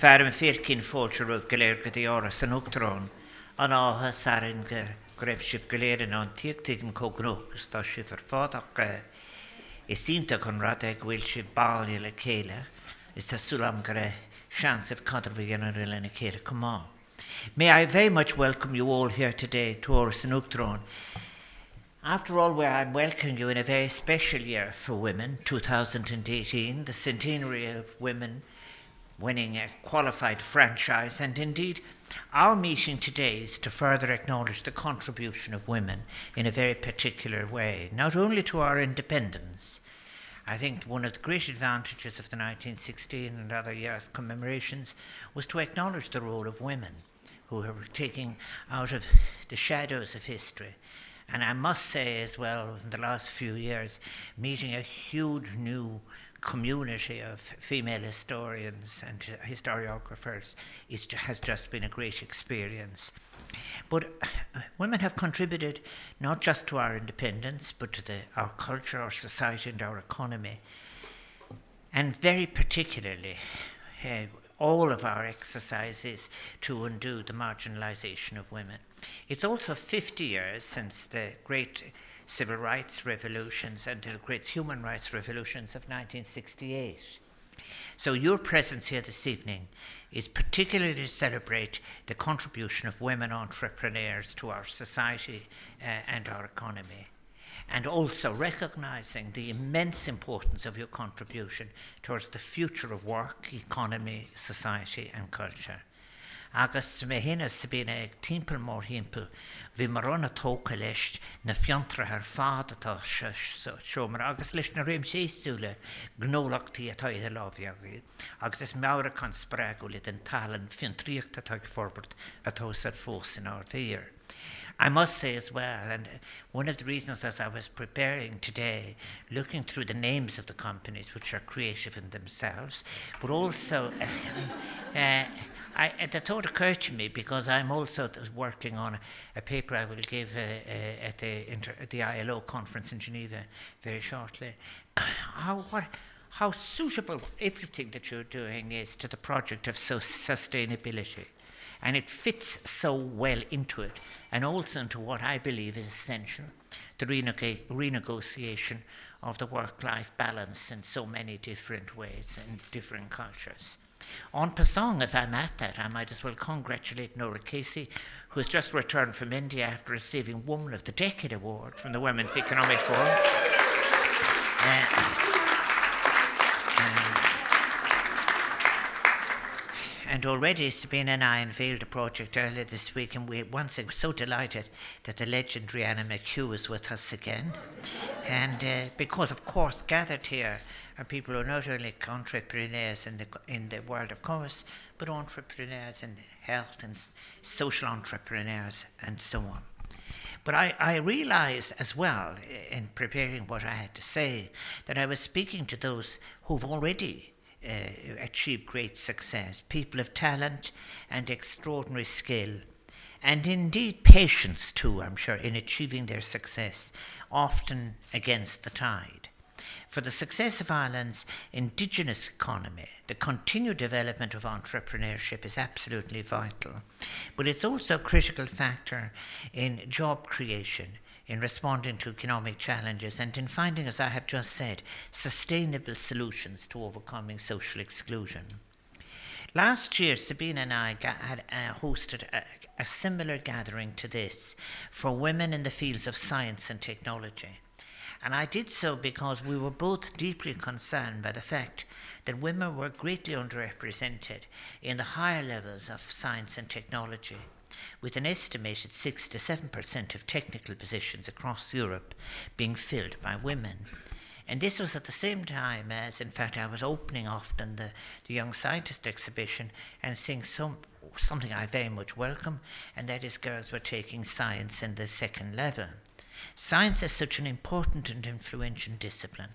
Fer an fécinn fóilte rah goléir go dtí áras san Uachtarrán an átha sarin go greibh sih goléiran an tíagtíigm cógnógus tá si ar fádach is sínta chun rad ag bhfuil si bailí le chéile is tásúlam go raibh chance of Catervillian Lena Kira. Come on. May I very much welcome you all here today to Áras an Uachtaráin. After all, where I'm welcoming you in a very special year for women, 2018, the centenary of women winning a qualified franchise, and indeed, our meeting today is to further acknowledge the contribution of women in a very particular way, not only to our independence, I think one of the great advantages of the 1916 and other years commemorations was to acknowledge the role of women who were taking out of the shadows of history. And I must say as well, in the last few years, meeting a huge new community of female historians and historiographers is, has just been a great experience. But uh, women have contributed not just to our independence, but to the, our culture, our society, and our economy. And very particularly, uh, all of our exercises to undo the marginalisation of women. It's also 50 years since the great civil rights revolutions and the great human rights revolutions of 1968. So, your presence here this evening is particularly to celebrate the contribution of women entrepreneurs to our society uh, and our economy. And also recognizing the immense importance of your contribution towards the future of work, economy, society, and culture. Agus sa ag mór himppel hí mar tóca na fiantra ar fád atá seomar agus leis na réim séúile gnólachttaí atá agus is le den talan. I must say as well, and one of the reasons as I was preparing today, looking through the names of the companies, which are creative in themselves, but also uh, I, the thought occurred to me because I'm also working on a, paper I will give uh, uh, at, the inter, the ILO conference in Geneva very shortly. How, what, how suitable everything that you're doing is to the project of so sustainability. And it fits so well into it, and also into what I believe is essential the reneg- renegotiation of the work life balance in so many different ways and different cultures. On Pasong, as I'm at that, I might as well congratulate Norah Casey, who has just returned from India after receiving Woman of the Decade Award from the Women's Economic Forum. Uh, and already Sabina and I unveiled a project earlier this week, and we once again so delighted that the legendary Anna McHugh is with us again. And uh, because, of course, gathered here are people who are not only entrepreneurs in the, in the world of commerce, but entrepreneurs in health and social entrepreneurs and so on. But I, I realize as well, in preparing what I had to say, that I was speaking to those who've already uh, achieved great success, people of talent and extraordinary skill, and indeed patience too, I'm sure, in achieving their success, often against the tide. For the success of Ireland's indigenous economy, the continued development of entrepreneurship is absolutely vital, but it's also a critical factor in job creation, in responding to economic challenges, and in finding, as I have just said, sustainable solutions to overcoming social exclusion. Last year, Sabina and I had uh, hosted a, a similar gathering to this for women in the fields of science and technology. And I did so because we were both deeply concerned by the fact that women were greatly underrepresented in the higher levels of science and technology, with an estimated 6 to 7% of technical positions across Europe being filled by women. And this was at the same time as, in fact, I was opening often the, the Young Scientist exhibition and seeing some, something I very much welcome, and that is girls were taking science in the second level. Science is such an important and influential discipline,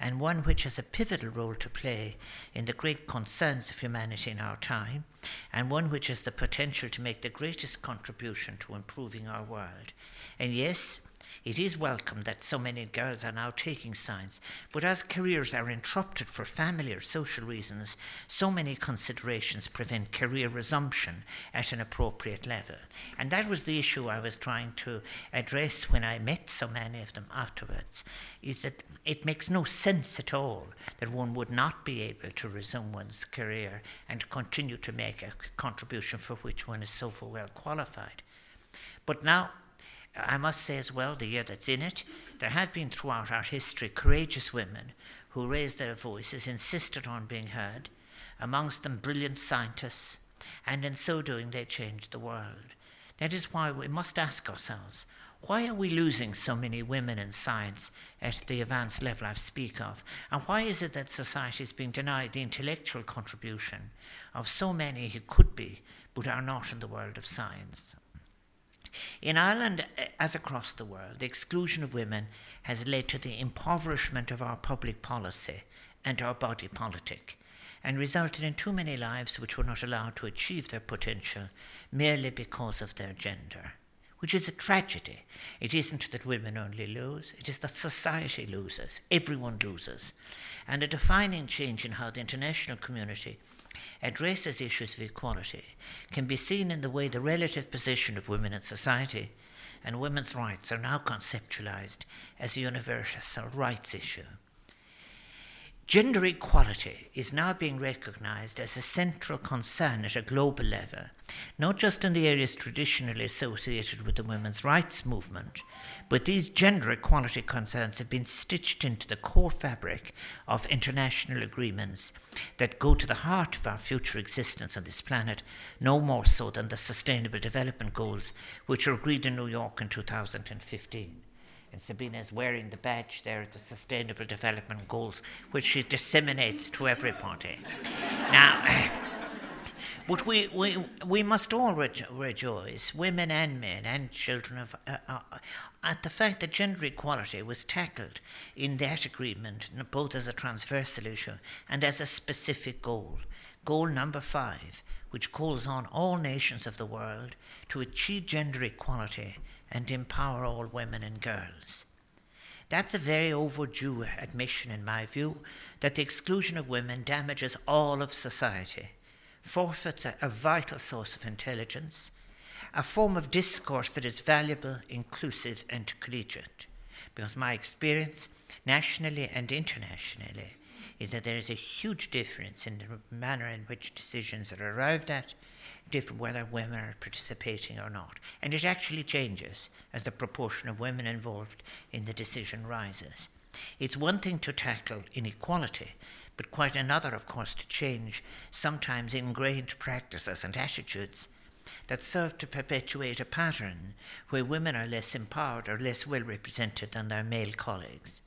and one which has a pivotal role to play in the great concerns of humanity in our time, and one which has the potential to make the greatest contribution to improving our world. And yes, It is welcome that so many girls are now taking science, but as careers are interrupted for family or social reasons, so many considerations prevent career resumption at an appropriate level. And that was the issue I was trying to address when I met so many of them afterwards, is that it makes no sense at all that one would not be able to resume one's career and continue to make a contribution for which one is so well qualified. But now I must say as well, the year that's in it, there have been throughout our history courageous women who raised their voices, insisted on being heard, amongst them brilliant scientists, and in so doing they changed the world. That is why we must ask ourselves why are we losing so many women in science at the advanced level I speak of? And why is it that society is being denied the intellectual contribution of so many who could be but are not in the world of science? In Ireland, as across the world, the exclusion of women has led to the impoverishment of our public policy and our body politic, and resulted in too many lives which were not allowed to achieve their potential merely because of their gender, which is a tragedy. It isn't that women only lose, it is that society loses, everyone loses. And a defining change in how the international community addresses issues of equality can be seen in the way the relative position of women in society and women's rights are now conceptualized as a universal rights issue. Gender equality is now being recognized as a central concern at a global level, not just in the areas traditionally associated with the women's rights movement, but these gender equality concerns have been stitched into the core fabric of international agreements that go to the heart of our future existence on this planet, no more so than the Sustainable Development Goals, which were agreed in New York in 2015 and Sabina is wearing the badge there at the Sustainable Development Goals, which she disseminates to everybody. now, but we, we, we must all rejo- rejoice, women and men and children, of, uh, uh, at the fact that gender equality was tackled in that agreement, both as a transversal issue and as a specific goal. Goal number five, which calls on all nations of the world to achieve gender equality and empower all women and girls. That's a very overdue admission, in my view, that the exclusion of women damages all of society, forfeits a, a vital source of intelligence, a form of discourse that is valuable, inclusive, and collegiate. Because my experience, nationally and internationally, is that there is a huge difference in the manner in which decisions are arrived at whether women are participating or not. And it actually changes as the proportion of women involved in the decision rises. It's one thing to tackle inequality, but quite another, of course, to change sometimes ingrained practices and attitudes that serve to perpetuate a pattern where women are less empowered or less well represented than their male colleagues.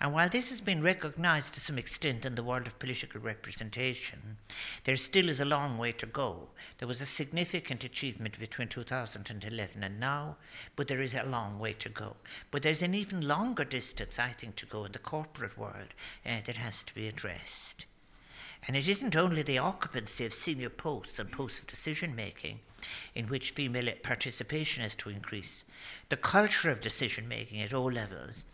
And while this has been recognized to some extent in the world of political representation, there still is a long way to go. There was a significant achievement between 2011 and now, but there is a long way to go. But there's an even longer distance, I think, to go in the corporate world uh, that has to be addressed. And it isn't only the occupancy of senior posts and posts of decision making in which female participation has to increase. The culture of decision making at all levels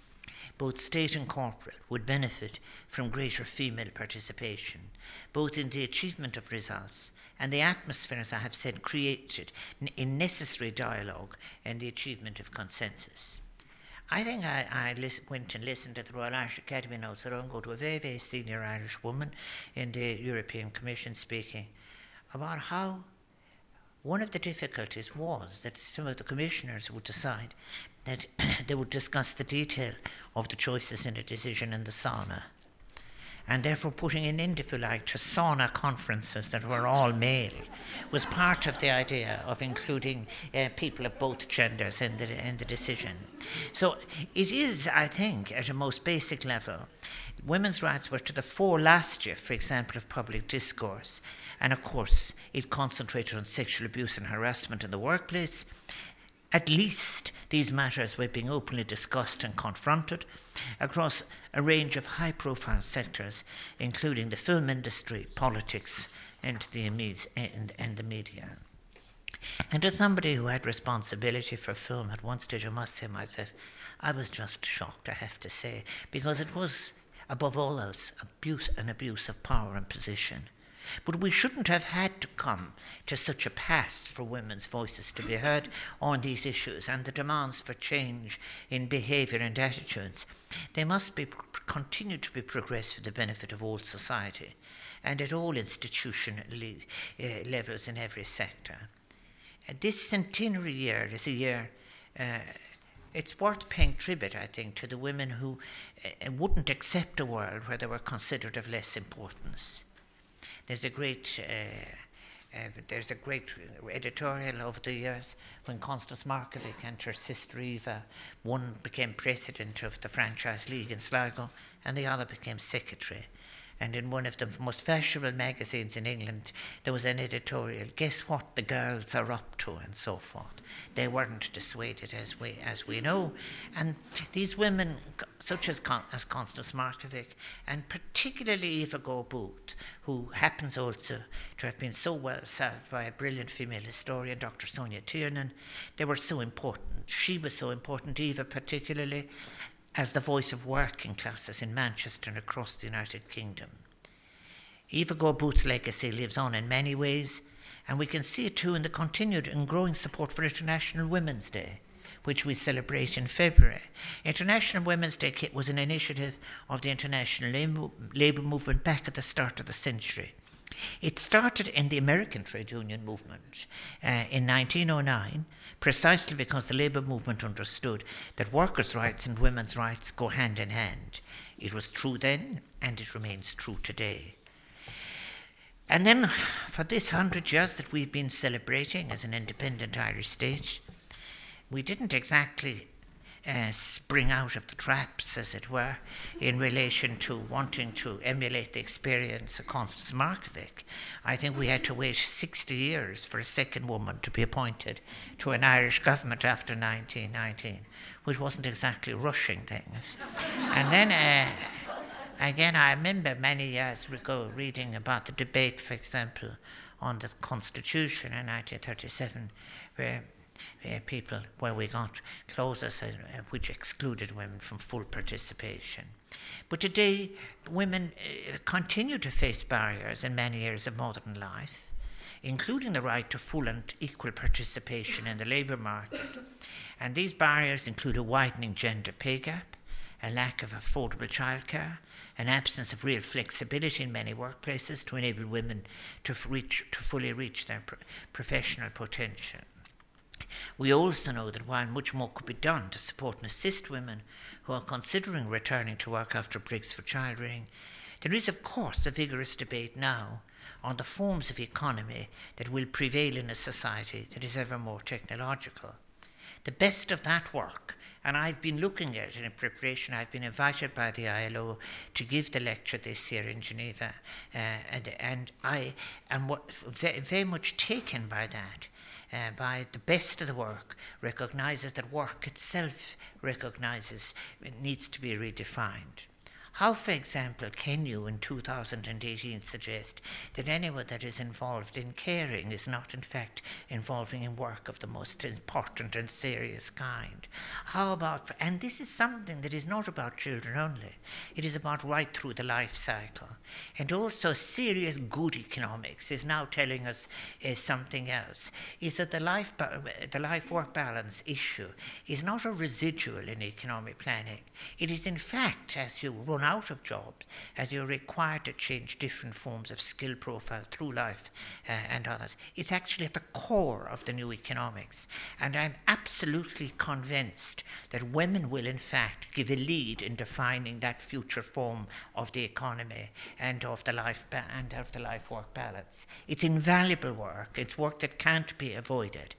both state and corporate, would benefit from greater female participation, both in the achievement of results and the atmosphere, as I have said, created in necessary dialogue and the achievement of consensus. I think I, I listen, went and listened to the Royal Irish Academy I'm going to a very, very senior Irish woman in the European Commission speaking about how one of the difficulties was that some of the commissioners would decide that they would discuss the detail of the choices in a decision in the sauna. And therefore, putting an end, if you like, to sauna conferences that were all male was part of the idea of including uh, people of both genders in the, in the decision. So it is, I think, at a most basic level, women's rights were to the fore last year, for example, of public discourse. And of course, it concentrated on sexual abuse and harassment in the workplace at least these matters were being openly discussed and confronted across a range of high profile sectors, including the film industry, politics, and the, and, and the media. And as somebody who had responsibility for film at one stage, I must say myself, I was just shocked, I have to say, because it was, above all else, abuse, an abuse of power and position. But we shouldn't have had to come to such a pass for women's voices to be heard on these issues and the demands for change in behaviour and attitudes. They must be continue to be progressed for the benefit of all society and at all institutional uh, levels in every sector. Uh, this centenary year is a year. Uh, it's worth paying tribute, I think, to the women who uh, wouldn't accept a world where they were considered of less importance. There's a great uh, uh, there's a great editorial over the years when Constance Markievicz and her sister Eva, one became president of the Franchise League in Sligo and the other became secretary. And in one of the most fashionable magazines in England, there was an editorial, guess what the girls are up to, and so forth. They weren't dissuaded, as we, as we know. And these women, such as, Con- as Constance Markievicz, and particularly Eva Gore-Booth, who happens also to have been so well served by a brilliant female historian, Dr. Sonja Tiernan, they were so important. She was so important, Eva particularly, as the voice of working classes in Manchester and across the United Kingdom. Eva Gore-Booth's legacy lives on in many ways, and we can see it too in the continued and growing support for International Women's Day, which we celebrate in February. International Women's Day was an initiative of the international labour movement back at the start of the century. It started in the American trade union movement uh, in 1909 precisely because the labour movement understood that workers' rights and women's rights go hand in hand. It was true then, and it remains true today. And then, for this hundred years that we've been celebrating as an independent Irish state, we didn't exactly uh, spring out of the traps, as it were, in relation to wanting to emulate the experience of Constance Markievicz. I think we had to wait 60 years for a second woman to be appointed to an Irish government after 1919, which wasn't exactly rushing things. and then, uh, again, I remember many years ago reading about the debate, for example, on the Constitution in 1937, where uh, people where we got clauses uh, which excluded women from full participation. But today, women uh, continue to face barriers in many areas of modern life, including the right to full and equal participation in the labour market. And these barriers include a widening gender pay gap, a lack of affordable childcare, an absence of real flexibility in many workplaces to enable women to, reach, to fully reach their pro- professional potential. We also know that while much more could be done to support and assist women who are considering returning to work after breaks for child rearing, there is, of course, a vigorous debate now on the forms of economy that will prevail in a society that is ever more technological. The best of that work, and I've been looking at it in preparation, I've been invited by the ILO to give the lecture this year in Geneva, uh, and, and I am very, very much taken by that uh, by the best of the work, recognises that work itself recognises it needs to be redefined. How, for example, can you in 2018 suggest that anyone that is involved in caring is not, in fact, involving in work of the most important and serious kind? How about, and this is something that is not about children only, it is about right through the life cycle. And also, serious good economics is now telling us uh, something else is that the life, the life work balance issue is not a residual in economic planning. It is, in fact, as you run out of jobs as you're required to change different forms of skill profile through life uh, and others. It's actually at the core of the new economics. And I'm absolutely convinced that women will, in fact, give a lead in defining that future form of the economy and of the life ba- and of the life work balance. It's invaluable work. It's work that can't be avoided.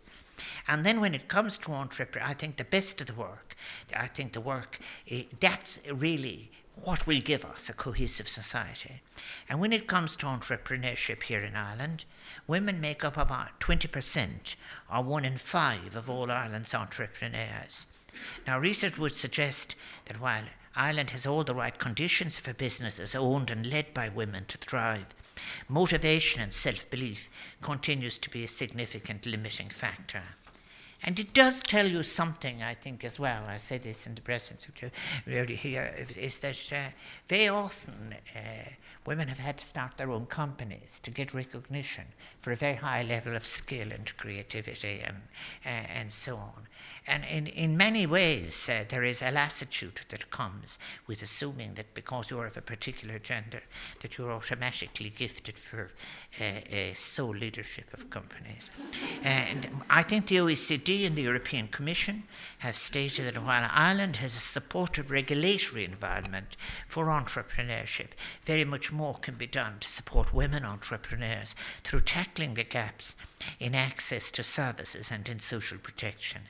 And then when it comes to entrepreneur, I think the best of the work, I think the work, eh, that's really what will give us a cohesive society. And when it comes to entrepreneurship here in Ireland, women make up about 20% or one in five of all Ireland's entrepreneurs. Now, research would suggest that while Ireland has all the right conditions for businesses owned and led by women to thrive, motivation and self belief continues to be a significant limiting factor. And it does tell you something, I think, as well. I say this in the presence of really here, is that uh, very often uh, women have had to start their own companies to get recognition for a very high level of skill and creativity and, uh, and so on. And in, in many ways, uh, there is a lassitude that comes with assuming that because you're of a particular gender, that you're automatically gifted for uh, sole leadership of companies. And I think the OECD and the European Commission have stated that while Ireland has a supportive regulatory environment for entrepreneurship, very much more can be done to support women entrepreneurs through tackling the gaps in access to services and in social protection.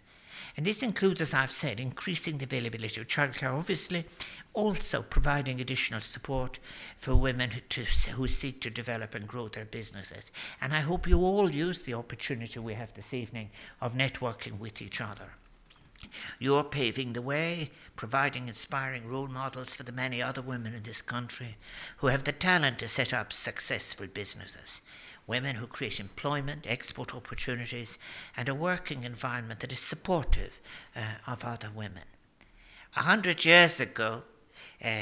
And this includes, as I've said, increasing the availability of childcare, obviously, also providing additional support for women to, who seek to develop and grow their businesses. And I hope you all use the opportunity we have this evening of networking with each other. You're paving the way, providing inspiring role models for the many other women in this country who have the talent to set up successful businesses women who create employment, export opportunities, and a working environment that is supportive uh, of other women. A hundred years ago, uh,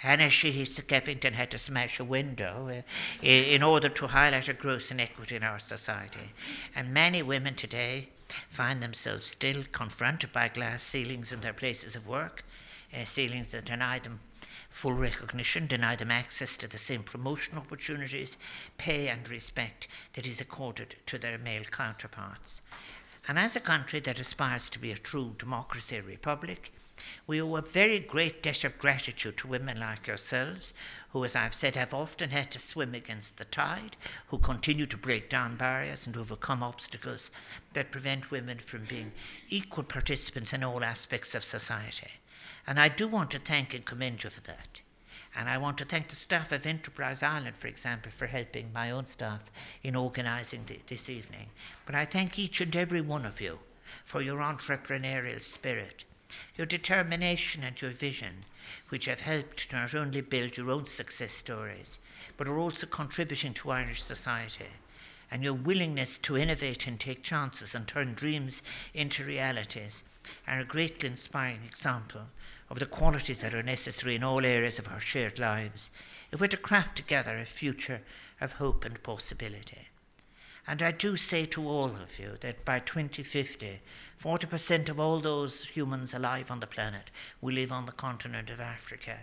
Hanna Sheehy Skeffington had to smash a window uh, in order to highlight a gross inequity in our society. And many women today find themselves still confronted by glass ceilings in their places of work, uh, ceilings that deny them full recognition, deny them access to the same promotion opportunities, pay, and respect that is accorded to their male counterparts. And as a country that aspires to be a true democracy republic, we owe a very great debt of gratitude to women like yourselves, who, as I've said, have often had to swim against the tide, who continue to break down barriers and overcome obstacles that prevent women from being equal participants in all aspects of society. And I do want to thank and commend you for that. And I want to thank the staff of Enterprise Ireland, for example, for helping my own staff in organising the, this evening. But I thank each and every one of you for your entrepreneurial spirit, your determination, and your vision, which have helped to not only build your own success stories, but are also contributing to Irish society. And your willingness to innovate and take chances and turn dreams into realities are a greatly inspiring example of the qualities that are necessary in all areas of our shared lives if we're to craft together a future of hope and possibility. And I do say to all of you that by 2050, 40% of all those humans alive on the planet will live on the continent of Africa.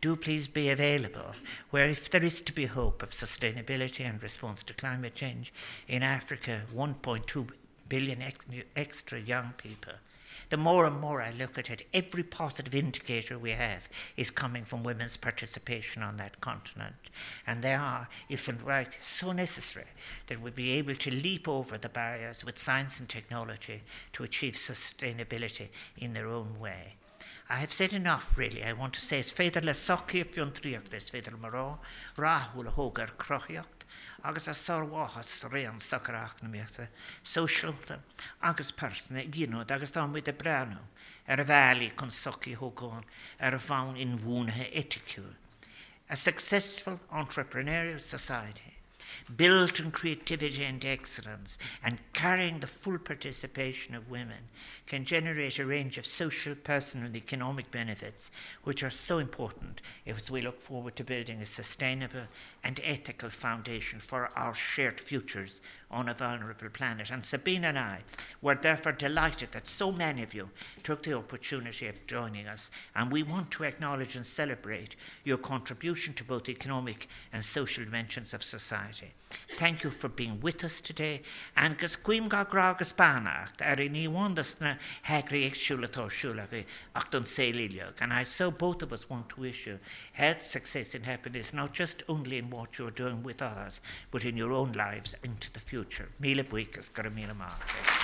Do please be available, where if there is to be hope of sustainability and response to climate change in Africa, 1.2 billion ex- extra young people the more and more I look at it, every positive indicator we have is coming from women's participation on that continent. And they are, if and like, so necessary that we'll be able to leap over the barriers with science and technology to achieve sustainability in their own way. I have said enough, really. I want to say, is féidir le soci fion tríocht is féidir marrá, ráhúil hógar crochiocht, agus a sáhachas réan sacrach na méta, socialta agus persna gino agus tá mu de breanú ar er a bhelaí chun soci thógáin ar er a bhain in bhúnathe eticúil. A successful entrepreneurial society built on creativity and excellence and carrying the full participation of women can generate a range of social, personal, and economic benefits which are so important as we look forward to building a sustainable and ethical foundation for our shared futures on a vulnerable planet. And Sabina and I were therefore delighted that so many of you took the opportunity of joining us, and we want to acknowledge and celebrate your contribution to both economic and social dimensions of society. Thank you for being with us today, and cuim ga gragus banacht er in iwandas na hagri exulator shulagi acton seliliog. And I so both of us want to wish you health, success, and happiness, not just only in what you're doing with others, but in your own lives into the future. Mila buikas, gara mila mark.